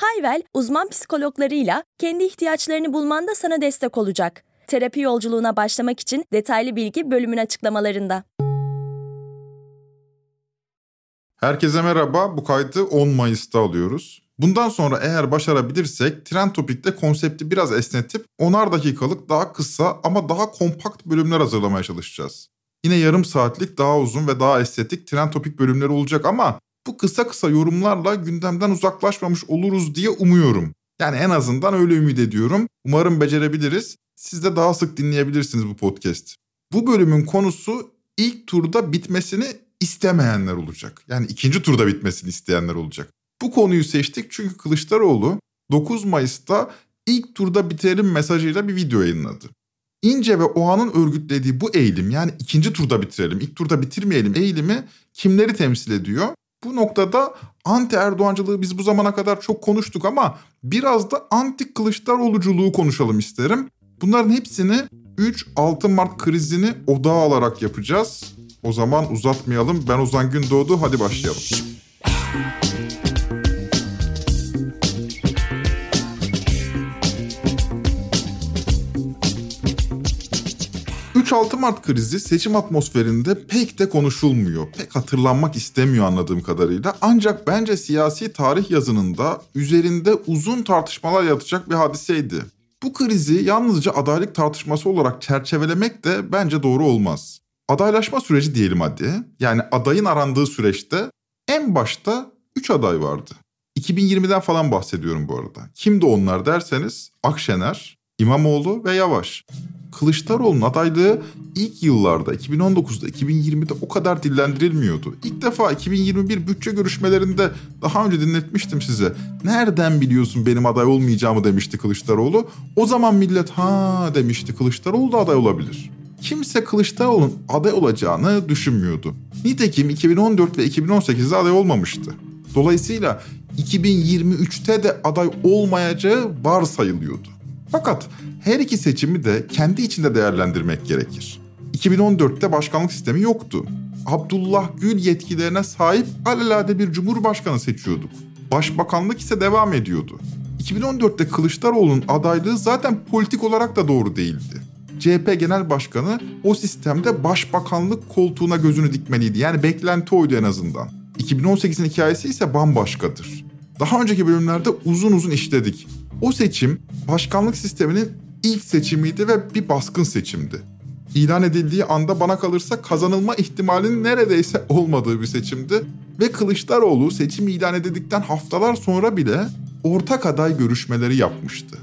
Hayvel, uzman psikologlarıyla kendi ihtiyaçlarını bulmanda sana destek olacak. Terapi yolculuğuna başlamak için detaylı bilgi bölümün açıklamalarında. Herkese merhaba. Bu kaydı 10 Mayıs'ta alıyoruz. Bundan sonra eğer başarabilirsek Trend Topik'te konsepti biraz esnetip 10'ar dakikalık daha kısa ama daha kompakt bölümler hazırlamaya çalışacağız. Yine yarım saatlik daha uzun ve daha estetik Trend Topik bölümleri olacak ama bu kısa kısa yorumlarla gündemden uzaklaşmamış oluruz diye umuyorum. Yani en azından öyle ümit ediyorum. Umarım becerebiliriz. Siz de daha sık dinleyebilirsiniz bu podcast. Bu bölümün konusu ilk turda bitmesini istemeyenler olacak. Yani ikinci turda bitmesini isteyenler olacak. Bu konuyu seçtik çünkü Kılıçdaroğlu 9 Mayıs'ta ilk turda bitirelim mesajıyla bir video yayınladı. İnce ve Oğan'ın örgütlediği bu eğilim yani ikinci turda bitirelim, ilk turda bitirmeyelim eğilimi kimleri temsil ediyor? Bu noktada anti Erdoğancılığı biz bu zamana kadar çok konuştuk ama biraz da anti Kılıçdaroğluculuğu konuşalım isterim. Bunların hepsini 3-6 Mart krizini odağa alarak yapacağız. O zaman uzatmayalım. Ben Ozan Gündoğdu. Hadi başlayalım. 3-6 Mart krizi seçim atmosferinde pek de konuşulmuyor. Pek hatırlanmak istemiyor anladığım kadarıyla. Ancak bence siyasi tarih yazınında üzerinde uzun tartışmalar yaratacak bir hadiseydi. Bu krizi yalnızca adaylık tartışması olarak çerçevelemek de bence doğru olmaz. Adaylaşma süreci diyelim hadi. Yani adayın arandığı süreçte en başta 3 aday vardı. 2020'den falan bahsediyorum bu arada. Kimdi onlar derseniz Akşener, İmamoğlu ve Yavaş. Kılıçdaroğlu'nun adaylığı ilk yıllarda 2019'da 2020'de o kadar dillendirilmiyordu. İlk defa 2021 bütçe görüşmelerinde daha önce dinletmiştim size. Nereden biliyorsun benim aday olmayacağımı demişti Kılıçdaroğlu. O zaman millet ha demişti Kılıçdaroğlu da aday olabilir. Kimse Kılıçdaroğlu'nun aday olacağını düşünmüyordu. Nitekim 2014 ve 2018'de aday olmamıştı. Dolayısıyla 2023'te de aday olmayacağı varsayılıyordu. Fakat her iki seçimi de kendi içinde değerlendirmek gerekir. 2014'te başkanlık sistemi yoktu. Abdullah Gül yetkilerine sahip alelade bir cumhurbaşkanı seçiyorduk. Başbakanlık ise devam ediyordu. 2014'te Kılıçdaroğlu'nun adaylığı zaten politik olarak da doğru değildi. CHP Genel Başkanı o sistemde başbakanlık koltuğuna gözünü dikmeliydi. Yani beklenti oydu en azından. 2018'in hikayesi ise bambaşkadır. Daha önceki bölümlerde uzun uzun işledik. O seçim başkanlık sisteminin ilk seçimiydi ve bir baskın seçimdi. İlan edildiği anda bana kalırsa kazanılma ihtimalinin neredeyse olmadığı bir seçimdi ve Kılıçdaroğlu seçim ilan edildikten haftalar sonra bile ortak aday görüşmeleri yapmıştı.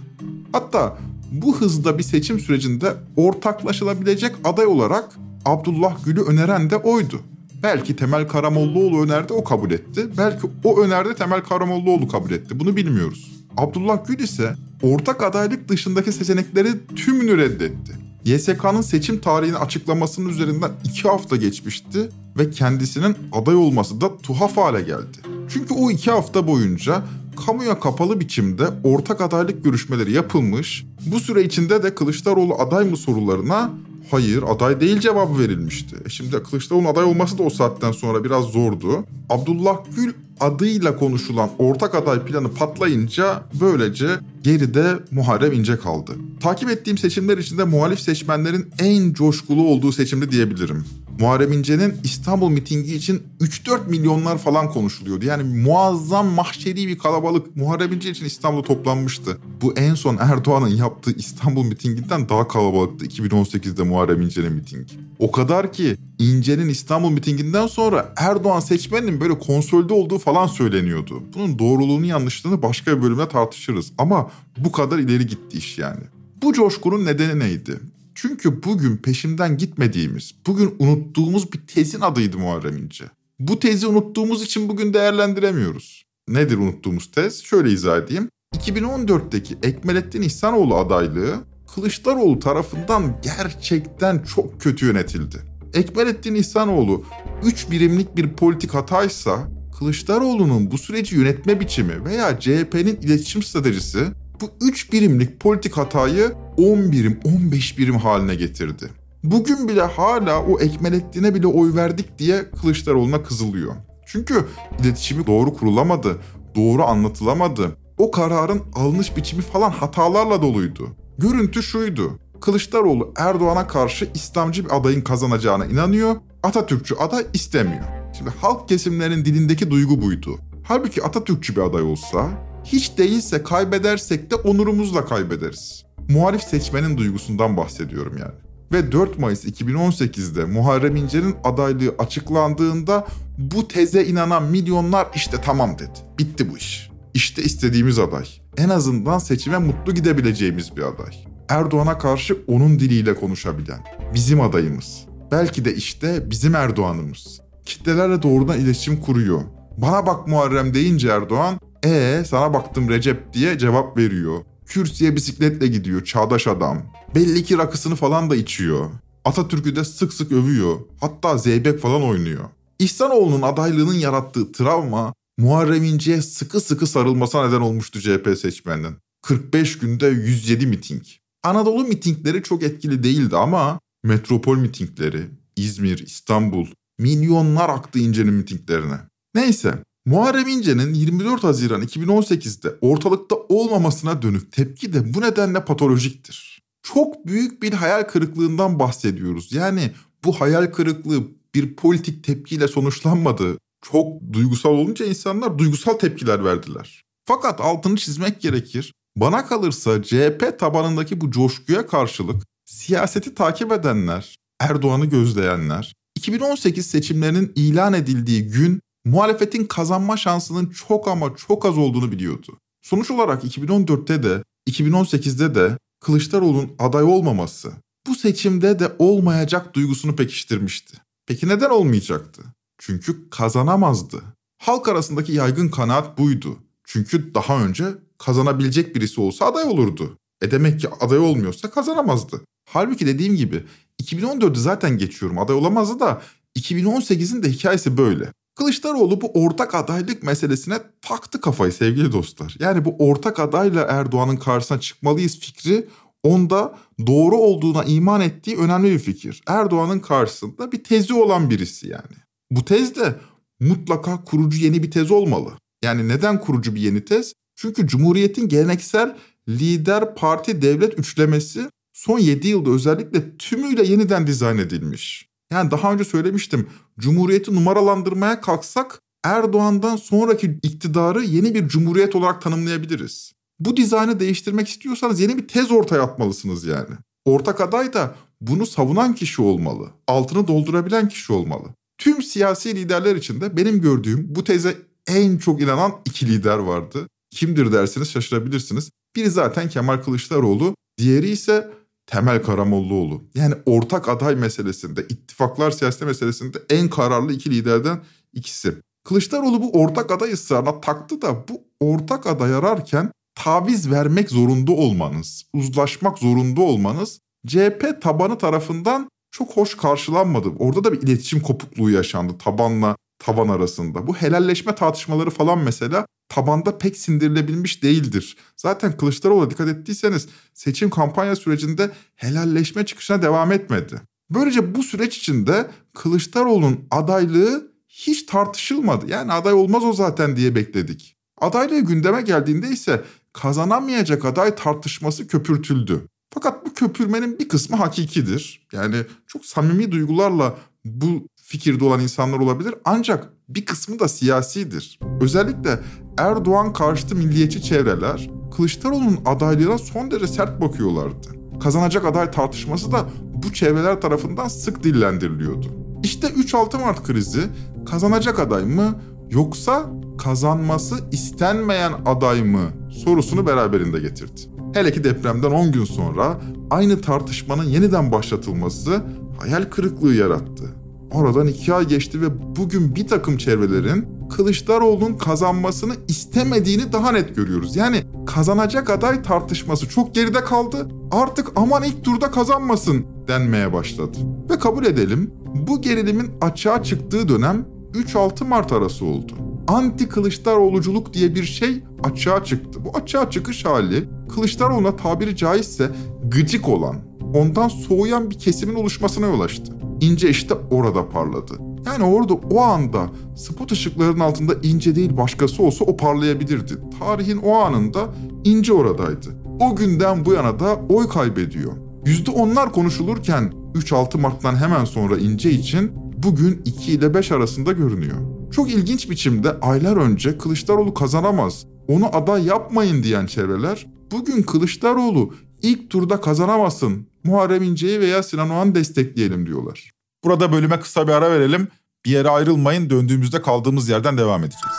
Hatta bu hızda bir seçim sürecinde ortaklaşılabilecek aday olarak Abdullah Gül'ü öneren de oydu. Belki Temel Karamollaoğlu önerdi o kabul etti. Belki o önerdi Temel Karamollaoğlu kabul etti. Bunu bilmiyoruz. Abdullah Gül ise ortak adaylık dışındaki seçenekleri tümünü reddetti. YSK'nın seçim tarihini açıklamasının üzerinden iki hafta geçmişti ve kendisinin aday olması da tuhaf hale geldi. Çünkü o iki hafta boyunca kamuya kapalı biçimde ortak adaylık görüşmeleri yapılmış, bu süre içinde de Kılıçdaroğlu aday mı sorularına hayır aday değil cevabı verilmişti. E şimdi Kılıçdaroğlu'nun aday olması da o saatten sonra biraz zordu. Abdullah Gül adıyla konuşulan ortak aday planı patlayınca böylece geride Muharrem İnce kaldı. Takip ettiğim seçimler içinde muhalif seçmenlerin en coşkulu olduğu seçimdi diyebilirim. Muharrem İnce'nin İstanbul mitingi için 3-4 milyonlar falan konuşuluyordu. Yani muazzam mahşeri bir kalabalık Muharrem İnce için İstanbul'da toplanmıştı. Bu en son Erdoğan'ın yaptığı İstanbul mitinginden daha kalabalıktı 2018'de Muharrem İnce'nin mitingi. O kadar ki İnce'nin İstanbul mitinginden sonra Erdoğan seçmeninin böyle konsolde olduğu falan söyleniyordu. Bunun doğruluğunu yanlışlığını başka bir bölümde tartışırız ama bu kadar ileri gitti iş yani. Bu coşkunun nedeni neydi? Çünkü bugün peşinden gitmediğimiz, bugün unuttuğumuz bir tezin adıydı Muharrem İnce. Bu tezi unuttuğumuz için bugün değerlendiremiyoruz. Nedir unuttuğumuz tez? Şöyle izah edeyim. 2014'teki Ekmelettin İhsanoğlu adaylığı Kılıçdaroğlu tarafından gerçekten çok kötü yönetildi. Ekmelettin İhsanoğlu 3 birimlik bir politik hataysa Kılıçdaroğlu'nun bu süreci yönetme biçimi veya CHP'nin iletişim stratejisi bu 3 birimlik politik hatayı 10 birim, 15 birim haline getirdi. Bugün bile hala o Ekmelettin'e bile oy verdik diye Kılıçdaroğlu'na kızılıyor. Çünkü iletişimi doğru kurulamadı, doğru anlatılamadı. O kararın alınış biçimi falan hatalarla doluydu. Görüntü şuydu. Kılıçdaroğlu Erdoğan'a karşı İslamcı bir adayın kazanacağına inanıyor, Atatürkçü aday istemiyor. Şimdi halk kesimlerinin dilindeki duygu buydu. Halbuki Atatürkçü bir aday olsa, hiç değilse kaybedersek de onurumuzla kaybederiz. Muhalif seçmenin duygusundan bahsediyorum yani. Ve 4 Mayıs 2018'de Muharrem İnce'nin adaylığı açıklandığında bu teze inanan milyonlar işte tamam dedi. Bitti bu iş. İşte istediğimiz aday. En azından seçime mutlu gidebileceğimiz bir aday. Erdoğan'a karşı onun diliyle konuşabilen. Bizim adayımız. Belki de işte bizim Erdoğan'ımız. Kitlelerle doğrudan iletişim kuruyor. Bana bak Muharrem deyince Erdoğan, ee sana baktım Recep diye cevap veriyor. Kürsüye bisikletle gidiyor çağdaş adam. Belli ki rakısını falan da içiyor. Atatürk'ü de sık sık övüyor. Hatta zeybek falan oynuyor. İhsanoğlu'nun adaylığının yarattığı travma Muharrem İnce'ye sıkı sıkı sarılmasına neden olmuştu CHP seçmeninin. 45 günde 107 miting. Anadolu mitingleri çok etkili değildi ama metropol mitingleri, İzmir, İstanbul, milyonlar aktı İnce'nin mitinglerine. Neyse, Muharrem İnce'nin 24 Haziran 2018'de ortalıkta olmamasına dönük tepki de bu nedenle patolojiktir. Çok büyük bir hayal kırıklığından bahsediyoruz. Yani bu hayal kırıklığı bir politik tepkiyle sonuçlanmadı. Çok duygusal olunca insanlar duygusal tepkiler verdiler. Fakat altını çizmek gerekir. Bana kalırsa CHP tabanındaki bu coşkuya karşılık siyaseti takip edenler, Erdoğan'ı gözleyenler, 2018 seçimlerinin ilan edildiği gün muhalefetin kazanma şansının çok ama çok az olduğunu biliyordu. Sonuç olarak 2014'te de 2018'de de Kılıçdaroğlu'nun aday olmaması bu seçimde de olmayacak duygusunu pekiştirmişti. Peki neden olmayacaktı? Çünkü kazanamazdı. Halk arasındaki yaygın kanaat buydu. Çünkü daha önce kazanabilecek birisi olsa aday olurdu. E demek ki aday olmuyorsa kazanamazdı. Halbuki dediğim gibi 2014'ü zaten geçiyorum aday olamazdı da 2018'in de hikayesi böyle. Kılıçdaroğlu bu ortak adaylık meselesine taktı kafayı sevgili dostlar. Yani bu ortak adayla Erdoğan'ın karşısına çıkmalıyız fikri onda doğru olduğuna iman ettiği önemli bir fikir. Erdoğan'ın karşısında bir tezi olan birisi yani. Bu tez de mutlaka kurucu yeni bir tez olmalı. Yani neden kurucu bir yeni tez? Çünkü Cumhuriyet'in geleneksel lider parti devlet üçlemesi son 7 yılda özellikle tümüyle yeniden dizayn edilmiş. Yani daha önce söylemiştim. Cumhuriyeti numaralandırmaya kalksak Erdoğan'dan sonraki iktidarı yeni bir cumhuriyet olarak tanımlayabiliriz. Bu dizaynı değiştirmek istiyorsanız yeni bir tez ortaya atmalısınız yani. Ortak aday da bunu savunan kişi olmalı. Altını doldurabilen kişi olmalı. Tüm siyasi liderler içinde benim gördüğüm bu teze en çok inanan iki lider vardı. Kimdir derseniz şaşırabilirsiniz. Biri zaten Kemal Kılıçdaroğlu, diğeri ise Temel Karamollaoğlu. Yani ortak aday meselesinde, ittifaklar siyaseti meselesinde en kararlı iki liderden ikisi. Kılıçdaroğlu bu ortak aday ısrarına taktı da bu ortak aday ararken taviz vermek zorunda olmanız, uzlaşmak zorunda olmanız CHP tabanı tarafından çok hoş karşılanmadı. Orada da bir iletişim kopukluğu yaşandı tabanla taban arasında. Bu helalleşme tartışmaları falan mesela tabanda pek sindirilebilmiş değildir. Zaten Kılıçdaroğlu'na dikkat ettiyseniz seçim kampanya sürecinde helalleşme çıkışına devam etmedi. Böylece bu süreç içinde Kılıçdaroğlu'nun adaylığı hiç tartışılmadı. Yani aday olmaz o zaten diye bekledik. Adaylığı gündeme geldiğinde ise kazanamayacak aday tartışması köpürtüldü. Fakat bu köpürmenin bir kısmı hakikidir. Yani çok samimi duygularla bu fikirde olan insanlar olabilir ancak bir kısmı da siyasidir. Özellikle Erdoğan karşıtı milliyetçi çevreler Kılıçdaroğlu'nun adaylığına son derece sert bakıyorlardı. Kazanacak aday tartışması da bu çevreler tarafından sık dillendiriliyordu. İşte 3-6 Mart krizi kazanacak aday mı yoksa kazanması istenmeyen aday mı sorusunu beraberinde getirdi. Hele ki depremden 10 gün sonra aynı tartışmanın yeniden başlatılması hayal kırıklığı yarattı. Aradan iki ay geçti ve bugün bir takım çevrelerin Kılıçdaroğlu'nun kazanmasını istemediğini daha net görüyoruz. Yani kazanacak aday tartışması çok geride kaldı. artık aman ilk turda kazanmasın denmeye başladı. Ve kabul edelim bu gerilimin açığa çıktığı dönem 3-6 Mart arası oldu. Anti Kılıçdaroğluculuk diye bir şey açığa çıktı. Bu açığa çıkış hali Kılıçdaroğlu'na tabiri caizse gıcık olan, ondan soğuyan bir kesimin oluşmasına yol açtı. İnce işte orada parladı. Yani orada o anda spot ışıklarının altında ince değil başkası olsa o parlayabilirdi. Tarihin o anında ince oradaydı. O günden bu yana da oy kaybediyor. Yüzde onlar konuşulurken 3-6 Mart'tan hemen sonra ince için bugün 2 ile 5 arasında görünüyor. Çok ilginç biçimde aylar önce Kılıçdaroğlu kazanamaz, onu aday yapmayın diyen çevreler bugün Kılıçdaroğlu ilk turda kazanamasın, Muharrem İnce'yi veya Sinan Oğan destekleyelim diyorlar. Burada bölüme kısa bir ara verelim. Bir yere ayrılmayın, döndüğümüzde kaldığımız yerden devam edeceğiz.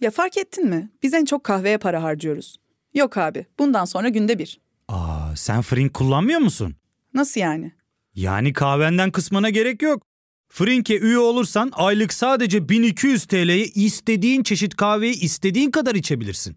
Ya fark ettin mi? Biz en çok kahveye para harcıyoruz. Yok abi, bundan sonra günde bir. Aa, sen Frink kullanmıyor musun? Nasıl yani? Yani kahvenden kısmına gerek yok. Frink'e üye olursan aylık sadece 1200 TL'ye istediğin çeşit kahveyi istediğin kadar içebilirsin.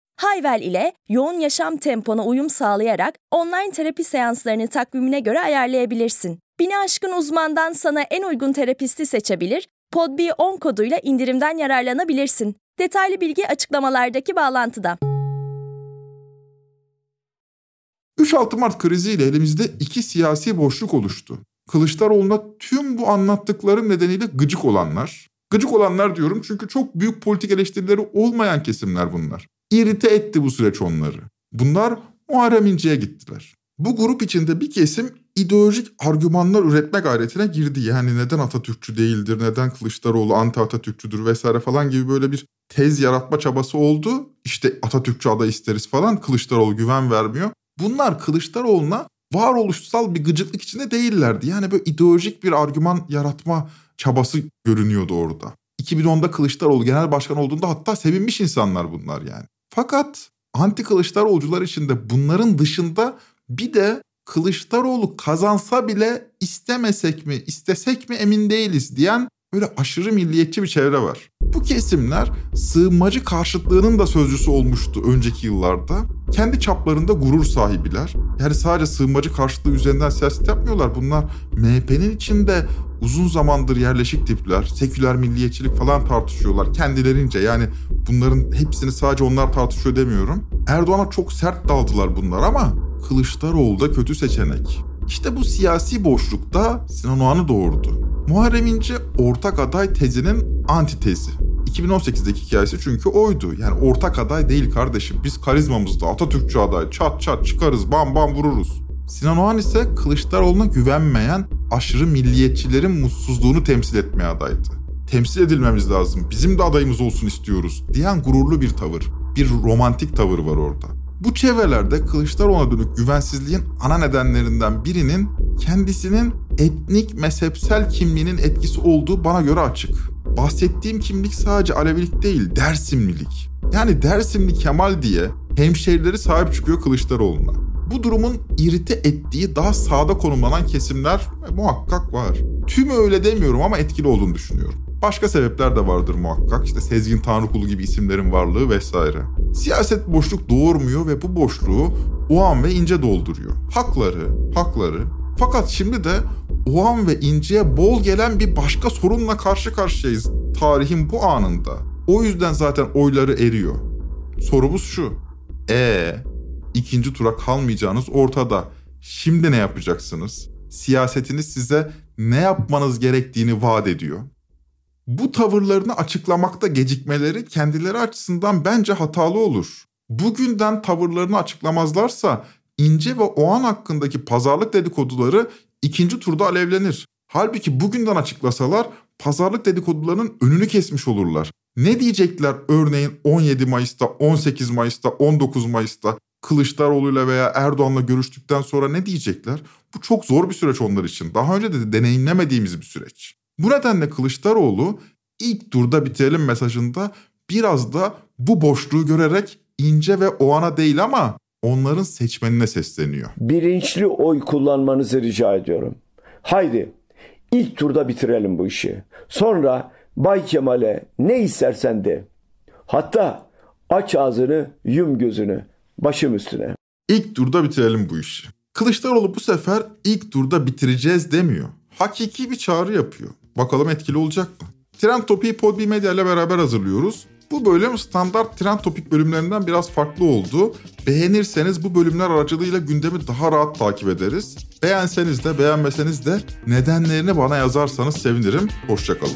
Hayvel ile yoğun yaşam tempona uyum sağlayarak online terapi seanslarını takvimine göre ayarlayabilirsin. Bini aşkın uzmandan sana en uygun terapisti seçebilir, podb10 koduyla indirimden yararlanabilirsin. Detaylı bilgi açıklamalardaki bağlantıda. 3-6 Mart kriziyle elimizde iki siyasi boşluk oluştu. Kılıçdaroğlu'na tüm bu anlattıklarım nedeniyle gıcık olanlar, gıcık olanlar diyorum çünkü çok büyük politik eleştirileri olmayan kesimler bunlar. İrite etti bu süreç onları. Bunlar Muharrem İnce'ye gittiler. Bu grup içinde bir kesim ideolojik argümanlar üretme gayretine girdi. Yani neden Atatürkçü değildir, neden Kılıçdaroğlu anti Atatürkçüdür vesaire falan gibi böyle bir tez yaratma çabası oldu. İşte Atatürkçü aday isteriz falan Kılıçdaroğlu güven vermiyor. Bunlar Kılıçdaroğlu'na varoluşsal bir gıcıklık içinde değillerdi. Yani böyle ideolojik bir argüman yaratma çabası görünüyordu orada. 2010'da Kılıçdaroğlu genel başkan olduğunda hatta sevinmiş insanlar bunlar yani. Fakat anti Kılıçdaroğlucular içinde bunların dışında bir de Kılıçdaroğlu kazansa bile istemesek mi, istesek mi emin değiliz diyen böyle aşırı milliyetçi bir çevre var. Bu kesimler sığınmacı karşıtlığının da sözcüsü olmuştu önceki yıllarda. Kendi çaplarında gurur sahibiler. Yani sadece sığınmacı karşıtlığı üzerinden siyaset yapmıyorlar. Bunlar MHP'nin içinde uzun zamandır yerleşik tipler, seküler milliyetçilik falan tartışıyorlar kendilerince. Yani bunların hepsini sadece onlar tartışıyor demiyorum. Erdoğan'a çok sert daldılar bunlar ama Kılıçdaroğlu da kötü seçenek. İşte bu siyasi boşlukta Sinan Oğan'ı doğurdu. Muharrem İnce ortak aday tezinin antitezi. 2018'deki hikayesi çünkü oydu. Yani ortak aday değil kardeşim. Biz karizmamızda Atatürkçü aday çat çat çıkarız bam bam vururuz. Sinan Oğan ise Kılıçdaroğlu'na güvenmeyen aşırı milliyetçilerin mutsuzluğunu temsil etmeye adaydı. Temsil edilmemiz lazım, bizim de adayımız olsun istiyoruz diyen gururlu bir tavır, bir romantik tavır var orada. Bu çevrelerde Kılıçdaroğlu'na dönük güvensizliğin ana nedenlerinden birinin kendisinin etnik mezhepsel kimliğinin etkisi olduğu bana göre açık. Bahsettiğim kimlik sadece Alevilik değil, Dersimlilik. Yani Dersimli Kemal diye hemşehrileri sahip çıkıyor Kılıçdaroğlu'na. Bu durumun irite ettiği daha sağda konumlanan kesimler muhakkak var. Tümü öyle demiyorum ama etkili olduğunu düşünüyorum. Başka sebepler de vardır muhakkak. İşte Sezgin Tanrıkulu gibi isimlerin varlığı vesaire. Siyaset boşluk doğurmuyor ve bu boşluğu Oğan ve İnce dolduruyor. Hakları, hakları. Fakat şimdi de Oğan ve İnce'ye bol gelen bir başka sorunla karşı karşıyayız tarihin bu anında. O yüzden zaten oyları eriyor. Sorumuz şu. E ikinci tura kalmayacağınız ortada. Şimdi ne yapacaksınız? Siyasetiniz size ne yapmanız gerektiğini vaat ediyor. Bu tavırlarını açıklamakta gecikmeleri kendileri açısından bence hatalı olur. Bugünden tavırlarını açıklamazlarsa İnce ve Oğan hakkındaki pazarlık dedikoduları ikinci turda alevlenir. Halbuki bugünden açıklasalar pazarlık dedikodularının önünü kesmiş olurlar. Ne diyecekler örneğin 17 Mayıs'ta, 18 Mayıs'ta, 19 Mayıs'ta Kılıçdaroğlu'yla veya Erdoğan'la görüştükten sonra ne diyecekler? Bu çok zor bir süreç onlar için. Daha önce de deneyimlemediğimiz bir süreç. Bu nedenle Kılıçdaroğlu ilk turda bitirelim mesajında biraz da bu boşluğu görerek ince ve o ana değil ama onların seçmenine sesleniyor. Bilinçli oy kullanmanızı rica ediyorum. Haydi ilk turda bitirelim bu işi. Sonra Bay Kemal'e ne istersen de. Hatta aç ağzını, yum gözünü, başım üstüne. İlk turda bitirelim bu işi. Kılıçdaroğlu bu sefer ilk turda bitireceğiz demiyor. Hakiki bir çağrı yapıyor. Bakalım etkili olacak mı? Trend Topik'i Podbi Medya ile beraber hazırlıyoruz. Bu bölüm standart Trend Topik bölümlerinden biraz farklı oldu. Beğenirseniz bu bölümler aracılığıyla gündemi daha rahat takip ederiz. Beğenseniz de beğenmeseniz de nedenlerini bana yazarsanız sevinirim. Hoşçakalın.